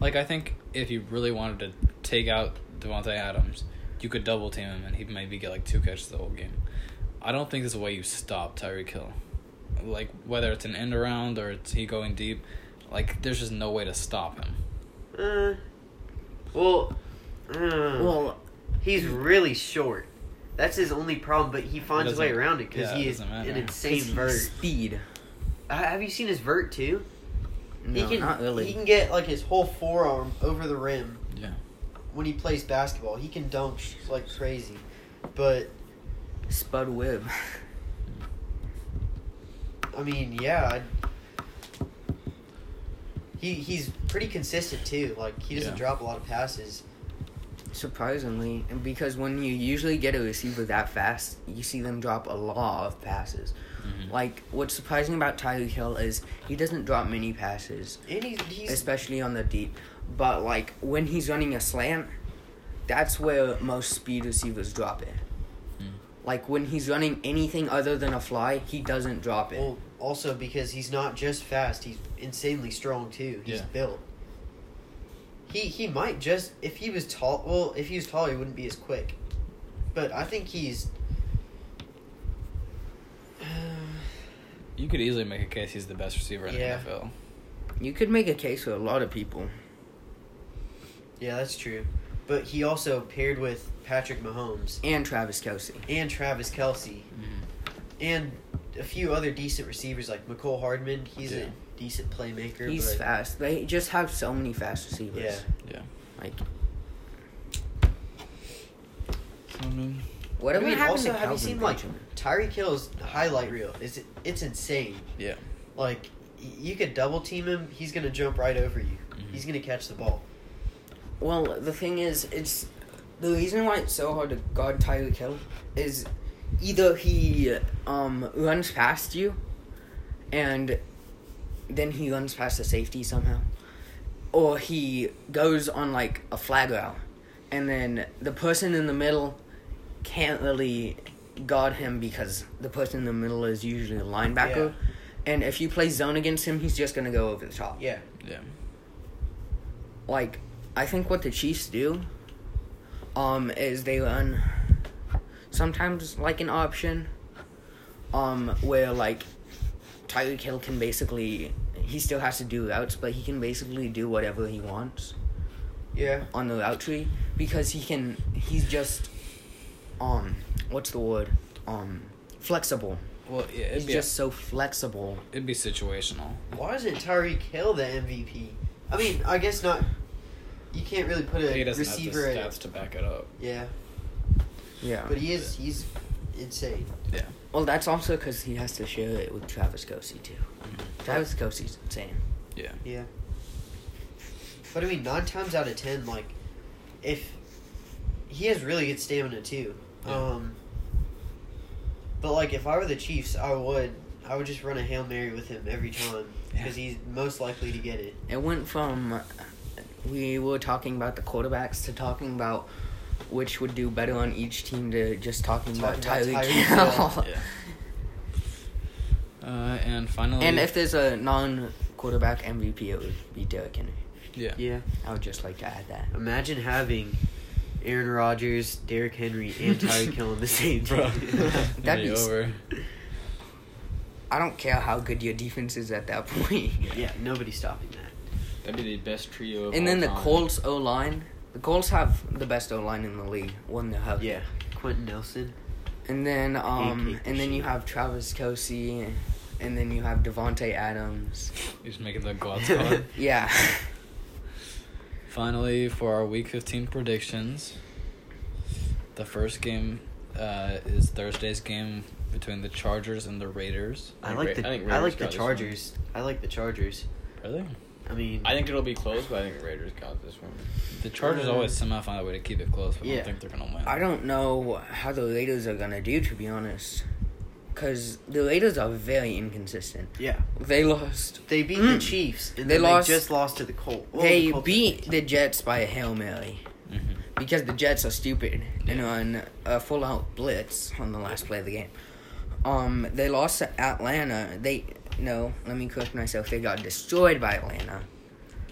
Like I think if you really wanted to take out Davante Adams, you could double team him and he'd maybe get like two catches the whole game. I don't think there's a way you stop Tyreek Hill. Like whether it's an end around or it's he going deep, like there's just no way to stop him. uh well uh, well, he's really short. That's his only problem, but he finds a way around it because yeah, he is doesn't matter. an 'cause insane he's vert. speed. Uh, have you seen his vert too? No, he can not really. he can get like his whole forearm over the rim Yeah. when he plays basketball. He can dunk like crazy. But Spud Webb. I mean, yeah. I, he he's pretty consistent too. Like he doesn't Yeah. drop a lot of passes. Surprisingly, because when you usually get a receiver that fast, you see them drop a lot of passes. Mhm. Like what's surprising about Tyreek Hill is he doesn't drop many passes, And he's, he's especially on the deep. But like when he's running a slant, that's where most speed receivers drop it. Mm. Like when he's running anything other than a fly, he doesn't drop it. well, also because he's not just fast, he's insanely strong too. He's Yeah. built. He he might just if he was tall. Well, if he was taller, he wouldn't be as quick. But I think he's. You could easily make a case he's the best receiver in Yeah. the NFL. You could make a case for a lot of people. Yeah, that's true. But he also paired with Patrick Mahomes And Travis Kelce. and Travis Kelce mm-hmm. and a few other decent receivers like Mecole Hardman. He's Yeah. a decent playmaker. He's but, fast. They just have so many fast receivers. Yeah. Yeah. Like I mean, whatever I mean, happened also, to have you Calvin seen like Benjamin? Kill's Hill's highlight reel? Is it, it's insane. yeah. Like you could double team him, he's gonna jump right over you. Mhm. He's gonna catch the ball. Well, the thing is, it's the reason why it's so hard to guard Tyreek Hill is either he um, runs past you, and then he runs past the safety somehow, or he goes on like a flag route, and then the person in the middle can't really guard him because the person in the middle is usually a linebacker. And if you play zone against him, he's just gonna go over the top Yeah. Yeah. like I think what the Chiefs do um is they run sometimes like an option um where like Tyreek Hill can basically he still has to do routes but he can basically do whatever he wants Yeah. on the route tree because he can he's just um what's the word um flexible Well, yeah, it'd he's be just so flexible it'd be situational. Why isn't Tyreek Hill the MVP? I mean, I guess not. You can't really put a He doesn't receiver. have the at- stats to back it up. yeah, yeah but he is. He's insane. Yeah. well that's also because he has to share it with Travis Kelce too Travis Kelce's insane Yeah. Yeah. But I mean, nine times out of ten, like, if he has really good stamina too. Yeah. Um. But like, if I were the Chiefs, I would. I would just run a hail mary with him every time Yeah. because he's most likely to get it. It went from we were talking about the quarterbacks to talking about which would do better on each team to just talking, about Talking about Tyreek Tyreek Hill. Yeah. Uh, and finally, and if there's a non quarterback MVP, it would be Derrick Henry. Yeah. Yeah. I would just like to add that. Imagine having Aaron Rodgers, Derrick Henry, and Tyreek Hill on the same team. Bro. That'd be over. I don't care how good your defense is at that point. yeah, nobody's stopping that. That'd be the best trio. Of And then all the time. Colts O line. The Colts have the best O line in the league. One they have. Yeah, Quenton Nelson. And then um and then you have Travis Kelce, and then you have Davante Adams. He's making the God squad. Yeah. Finally, for our Week 15 predictions, the first game uh, is Thursday's game between the Chargers and the Raiders. I I like think the Ra- I think I like the got this. Chargers. I like the Chargers. Really? I mean, I think it'll be close, but I think the Raiders got this one. The Chargers Uh, always somehow find a way to keep it close, but I don't think they're gonna win. I don't know how the Raiders are gonna do to be honest, because the Raiders are very inconsistent. yeah, They lost. they beat the Mm. Chiefs and They then lost- they just lost to the Colts. Well, they the Colts beat the Jets by a hail mary Mhm. because the Jets are stupid and on a full out blitz on the last play of the game. Um, they lost to Atlanta. They no, let me correct myself. They got destroyed by Atlanta.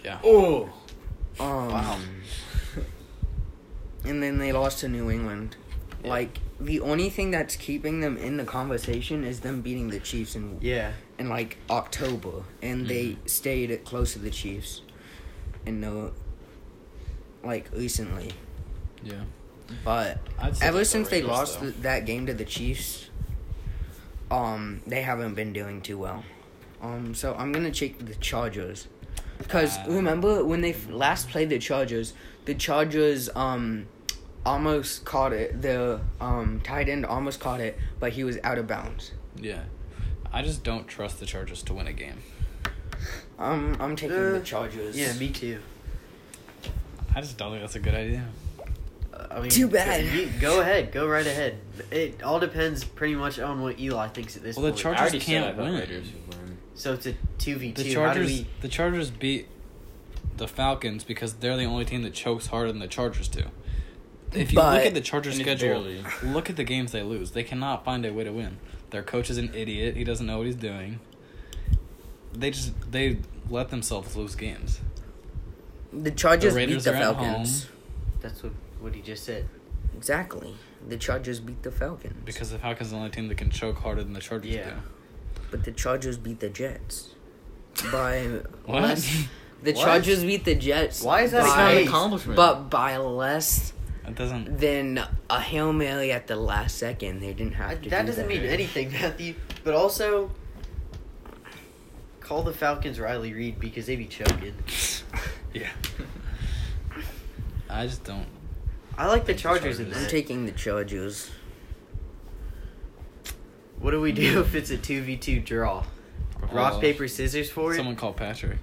Yeah. Oh, Um, Wow. And then they lost to New England. Yeah. Like the only thing that's keeping them in the conversation is them beating the Chiefs in Yeah, in like October, and they Mhm. stayed close to the Chiefs. In no, like recently, Yeah. but ever take the since they lost th- that game to the Chiefs, um, they haven't been doing too well. Um, so I'm gonna check the Chargers, because Uh, remember when they f- last played the Chargers, the Chargers um almost caught it. The um tight end almost caught it, but he was out of bounds. Yeah. I just don't trust the Chargers to win a game. Um, I'm taking Uh, the Chargers. yeah, me too. I just don't think that's a good idea. Uh, I mean, Too bad. you- Go ahead, go right ahead. It all depends pretty much on what Eli thinks at this Well, the point. Chargers I already can't said I thought win. Raiders win. So it's a two v two. How do Chargers we? the Chargers beat the Falcons because they're the only team that chokes harder than the Chargers do. If you But- look at the Chargers schedule, barely. look at the games they lose. They cannot find a way to win. Their coach is an idiot. He doesn't know what he's doing. They just they let themselves lose games. The Chargers The beat the Falcons. That's what what he just said. Exactly. The Chargers beat the Falcons. Because the Falcons are the only team that can choke harder than the Chargers Yeah. do. But the Chargers beat the Jets. By What? less. The What? Chargers beat the Jets. Why is that not an accomplishment. But by less It doesn't. than a hail mary at the last second. They didn't have I- to. that do doesn't that. mean anything, Matthew. But also, call the Falcons Riley Reid because they be choking. Yeah. I just don't. I like the the Chargers in Chargers. I'm taking the Chargers. What do we do if it's a two v two draw? Rock Well, paper scissors for it. Someone call Patrick.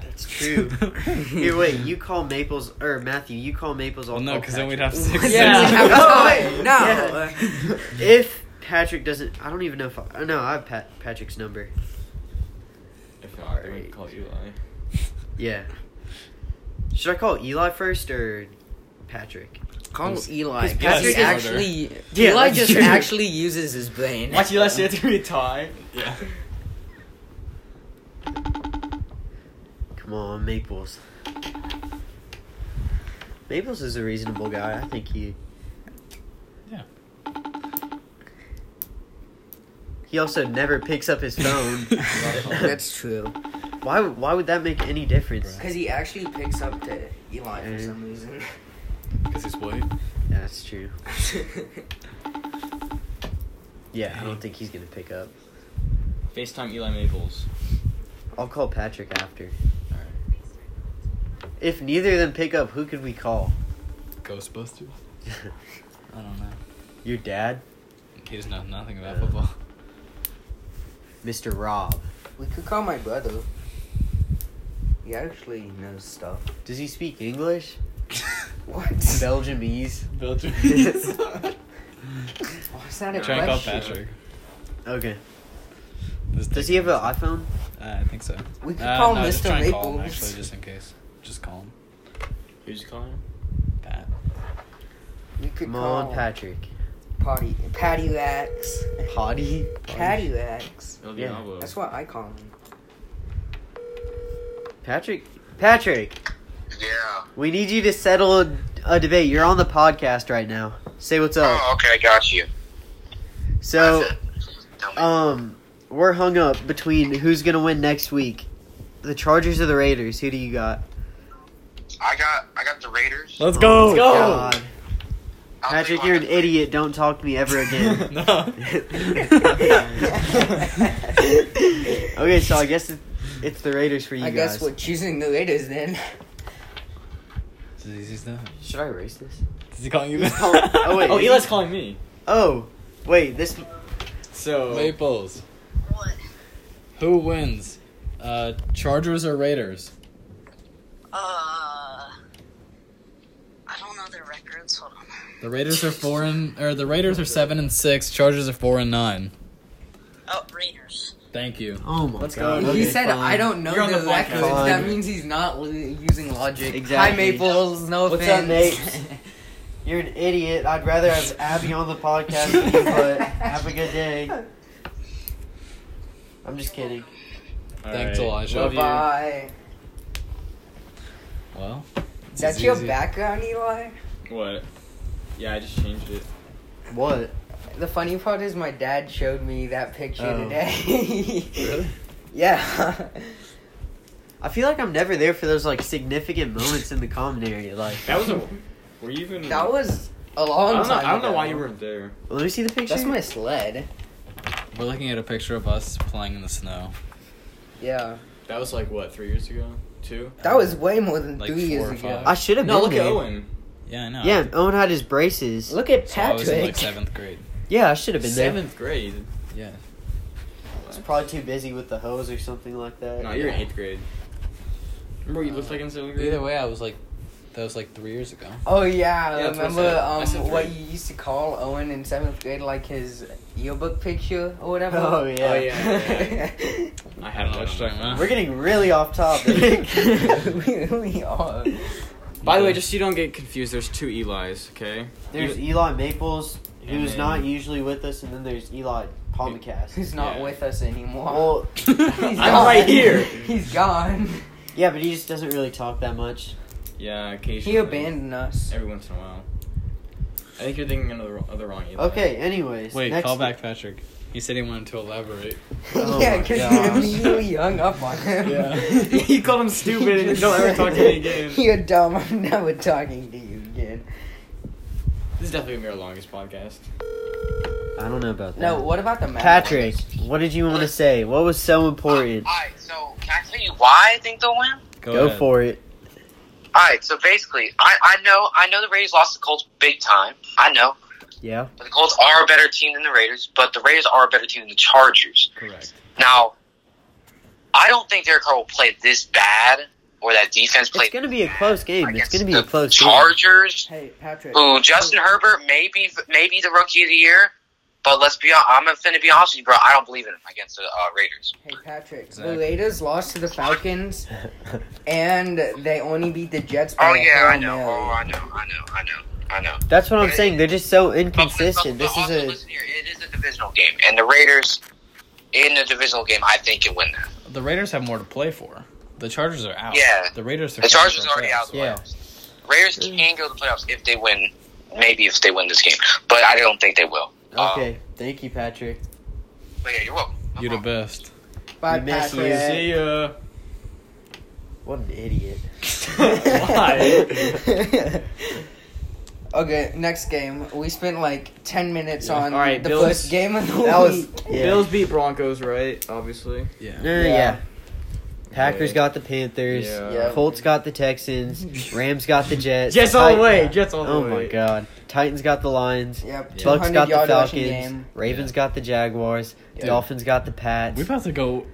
That's true. Here, wait. You call Maples or Matthew? You call Maples. I'll Well, no, because then we'd have six. Yeah. six. we No, wait. No. Yeah. If Patrick doesn't, I don't even know if I. oh, No, I have Pat, Patrick's number. if not, then Alright. we'd call Eli. Yeah. Should I call Eli first or Patrick? Call Because- Eli. because Because he Patrick is- actually, Yeah, Eli just true. actually uses his brain. Watch Eli say it's gonna be a tie. Yeah. Come on, Maples. Maples is a reasonable guy. I think he. Yeah. He also never picks up his phone. That's true. why? Why would that make any difference? Because he actually picks up to Eli for some reason. Because he's white. Yeah, that's true. Yeah, I don't think he's gonna pick up. FaceTime Eli Maples. I'll call Patrick after. Alright. If neither of them pick up, who could we call? Ghostbusters. I don't know. Your dad, He doesn't know nothing about Uh, football. Mr. Rob. we could call my brother. He actually knows stuff. Does he speak English? What? Belgiumese. Belgium. Oh, it's not a Try and call. Patrick. Okay. This Does he have an iPhone? Uh, I think so. We could Uh, call no, just Mr. try and call him, actually, just in case. Just call him. Who's calling? Pat. We could Come call on, Patrick. Patty, Patty Lax. Potty? Patty Lax. Yeah. That's what I call him. Patrick, Patrick, Yeah. we need you to settle a, a debate. You're on the podcast right now. Say what's up. Oh, okay, I got you. So, That's it. Tell me. um, we're hung up between who's gonna win next week, the Chargers or the Raiders. Who do you got? I got I got the Raiders. Let's go. Let's go. God. Patrick, you're an idiot. Don't talk to me ever again. no. okay, so I guess it's the Raiders for you I guys. guess we're choosing the Raiders then. It's as easy as. Should I erase this? Is he calling you? oh wait. Oh, Eli's calling me. Oh, wait. This. So Maples. What? Who wins? Uh, Chargers or Raiders? Uh, I don't know their records. Hold on. The Raiders are four and or the Raiders are seven and six. Chargers are four and nine. Oh, Raiders. Thank you. Oh my Let's go. god. he okay, said, fine. "I don't know You're the, the podcast. Fine. That means he's not li- using logic. Exactly. Hi, Maples. No What's offense. up, Nate? You're an idiot. I'd rather have Abby on the podcast than you, but have a good day. I'm just kidding. Thanks, Elijah. Love you. Bye. Well, it's That's your easy- background, Eli. What? Yeah, I just changed it. What? The funny part is, my dad showed me that picture Oh. today. Really? yeah. I feel like I'm never there for those like significant moments in the common area. Like, That was a. Were you even? That was a I long don't know. time. I don't know why you weren't there. let me see the picture. That's my sled. We're looking at a picture of us playing in the snow. Yeah. That was like what three years ago? Two? That was way more than Like three four years or ago. I should have No, been look there. at Owen. Yeah, I know. Yeah, Owen had his braces. Look at So I was in like seventh grade. Yeah, I should have been there. Seventh grade. Yeah. I was probably too busy with the hose or something like that. No, you're in eighth grade. Remember what you looked like in seventh grade? Either way, I was like, that was like three years ago. Oh yeah, Yeah, that's what I remember said. I said um what three. you used to call Owen in seventh grade, like his yearbook picture or whatever. Oh, yeah. Oh, yeah, I I had don't know what that you're on talking my about. We're getting really off topic. we really are. By the way, just so you don't get confused, there's two Eli's. Okay. There's Eli- Eli Maples, And who's then- not usually with us, and then there's Eli Palmacast. Who's not Yeah. with us anymore? Well, He's I'm gone. right here. He's gone. yeah, but he just doesn't really talk that much. Yeah, occasionally. He abandoned us. Every once in a while. I think you're thinking of the, of the wrong Eli. Okay, anyways. Wait, next call back Patrick. He said he wanted to elaborate. Oh yeah, because gosh. you immediately hung up on him. Yeah. he called him stupid and don't ever talk to me again. You're dumb. I'm never talking to you again. This is definitely gonna be our longest podcast. I don't know about that. No, what about the Mavs? Patrick, what did you want to say? What was so important? Alright, so can I tell you why I think they'll win? Go ahead. for it. Alright, so basically, I, I know I know the Raiders lost the Colts big time. I know. Yeah. But the Colts are a better team than the Raiders, but the Raiders are a better team than the Chargers. Correct. Now, I don't think Derek Carr will play this bad, or that defense play It's gonna be a close game. It's gonna be a the close game. Chargers. Hey, Patrick. Who Justin Herbert may be maybe the rookie of the year, but let's be hon- I'm gonna be honest with you, bro. I don't believe in him against the uh, Raiders. Hey, Patrick. Exactly. The Raiders lost to the Falcons, and they only beat the Jets by Oh yeah, I know. Mary. Oh, I know. I know. I know. I know. That's what I'm saying. They're just so But- but- inconsistent. but This is a listen here. It is a divisional game, and the Raiders in the divisional game, I think can win that. The Raiders have more to play for. The Chargers are out. Yeah. The Raiders are. The Chargers are already out of the Yeah. playoffs. Raiders can go to the playoffs if they win. Maybe if they win this game, but I don't think they will. Um, okay. Thank you, Patrick. but yeah, you're welcome. No You're the best. Bye, We miss you. Patrick. See ya. What an idiot. Why? okay, next game. We spent like ten minutes Yeah. on All right, the Bills- first game of the That was week. yeah. Bills beat Broncos, right? Obviously. Yeah. Uh, yeah. Yeah. Packers got the Panthers. Yeah. Yeah. Colts got the Texans. Rams got the Jets. Jets all the Tit- way. Jets all the way. Oh way. my god. Titans got the Lions. Yep, Yeah. Bucs 200 got the yard rushing Falcons. game. Ravens got the Jaguars. Yeah. Dolphins got the Pats. We're about to go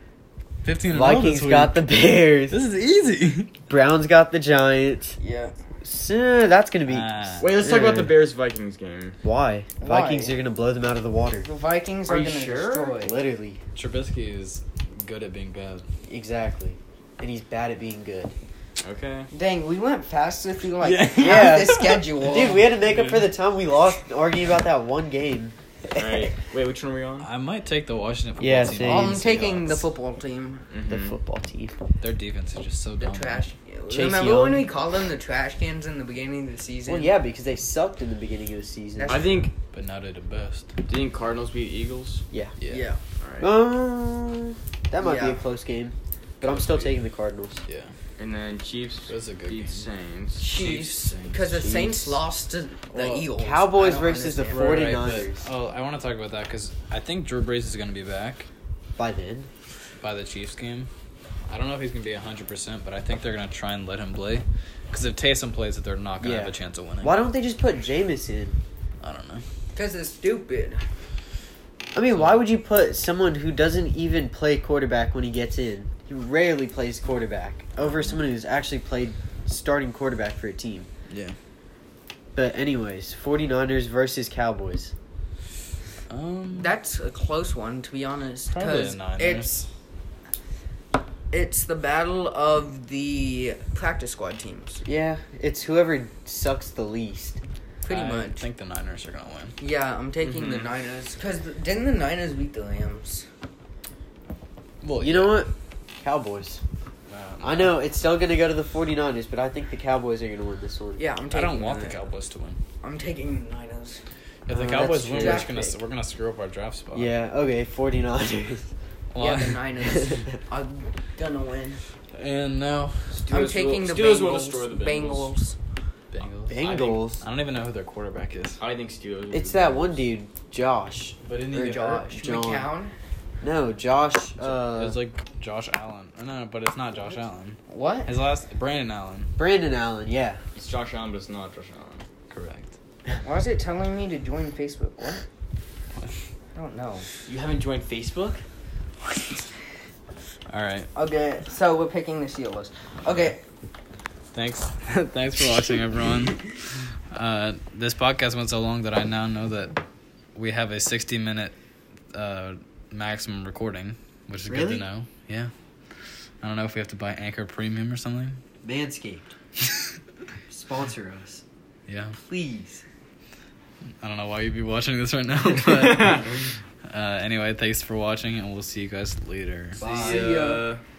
15 and Vikings this got the. Bears. This is easy. Browns got the Giants. Yeah. So, that's gonna be. Ah. Wait, let's talk about Yeah. the Bears Vikings game. Why? Why? Vikings are gonna blow them out of the water. The Vikings Are are, you gonna sure? destroy. Literally. Trubisky is good at being bad. Exactly. And he's bad at being good. Okay. Dang, we went faster through like Yeah. half Yeah. the schedule. Dude, we had to make up for the time we lost arguing about that one game. All right. Wait, which one are we on? I might take the Washington football Yeah, team. same. I'm taking the football team. The Mhm. football team. Their defense is just so The dumb. trash. Chase Remember when we called them the trash cans in the beginning of the season? Well, yeah, because they sucked in the beginning of the season. That's- I think. But now they're the best. Do you think Cardinals beat Eagles? yeah. Yeah. Yeah. All right. Um, that might be Yeah. a close game, but I'm still taking the Cardinals. Yeah. And then Chiefs It was a good beat game. Saints. Chiefs. Saints. Because the Chiefs. Saints lost to the Well, Eagles. Cowboys I don't versus the understand. Forty- Right, 49ers. but- oh, I want to talk about that because I think Drew Brees is going to be back By then, by the Chiefs game. I don't know if he's going to be 100%, but I think they're going to try and let him play. Because if Taysom plays it, they're not going to Yeah. have a chance of winning. why don't they just put Jameis in? I don't know. Because it's stupid. I mean, why would you put someone who doesn't even play quarterback when he gets in? He rarely plays quarterback over someone who's actually played starting quarterback for a team. Yeah. But anyways, 49ers versus Cowboys. Um, That's a close one, to be honest. Probably Because the Niners. it's it's the battle of the practice squad teams, Yeah, it's whoever sucks the least. pretty I much. I think the Niners are going to win. yeah, I'm taking the Mhm. Niners. Because didn't the Niners beat the Rams? Well, You know what? Cowboys. I know it's still going to go to the 49ers, but I think the Cowboys are going to win this one. Yeah, I'm I taking don't want the the Cowboys to win. I'm taking the Niners. If the Uh, Cowboys that's win, we're just gonna we're gonna screw up our draft spot. Yeah, okay, 49ers. Well, Yeah, the Niners are gonna win. And now I'm taking will- the Steelers will Bengals. destroy the Bengals. Bengals. Bengals. I don't even know who their quarterback is. I think Steelers. will It's beat that Bengals. one dude, Josh. But didn't Or he get hurt? Josh. John. McCown. No, Josh. it Uh, was like Josh Allen. Uh, No, but it's not Josh Allen. What? His last Brandon Allen. Brandon Allen. Yeah. It's Josh Allen, but it's not Josh Allen. Correct. Why is it telling me to join Facebook? What? I don't know. You haven't joined Facebook? All right. Okay, so we're picking the Steelers. Okay, Thanks. Thanks for watching, everyone. Uh, this podcast went so long that I now know that we have a 60 minute uh, maximum recording, which is good to know. Yeah. I don't know if we have to buy Anchor Premium or something. Manscaped. Sponsor us. yeah. Please. I don't know why you'd be watching this right now, but uh, anyway, thanks for watching, and we'll see you guys later. Bye. See ya.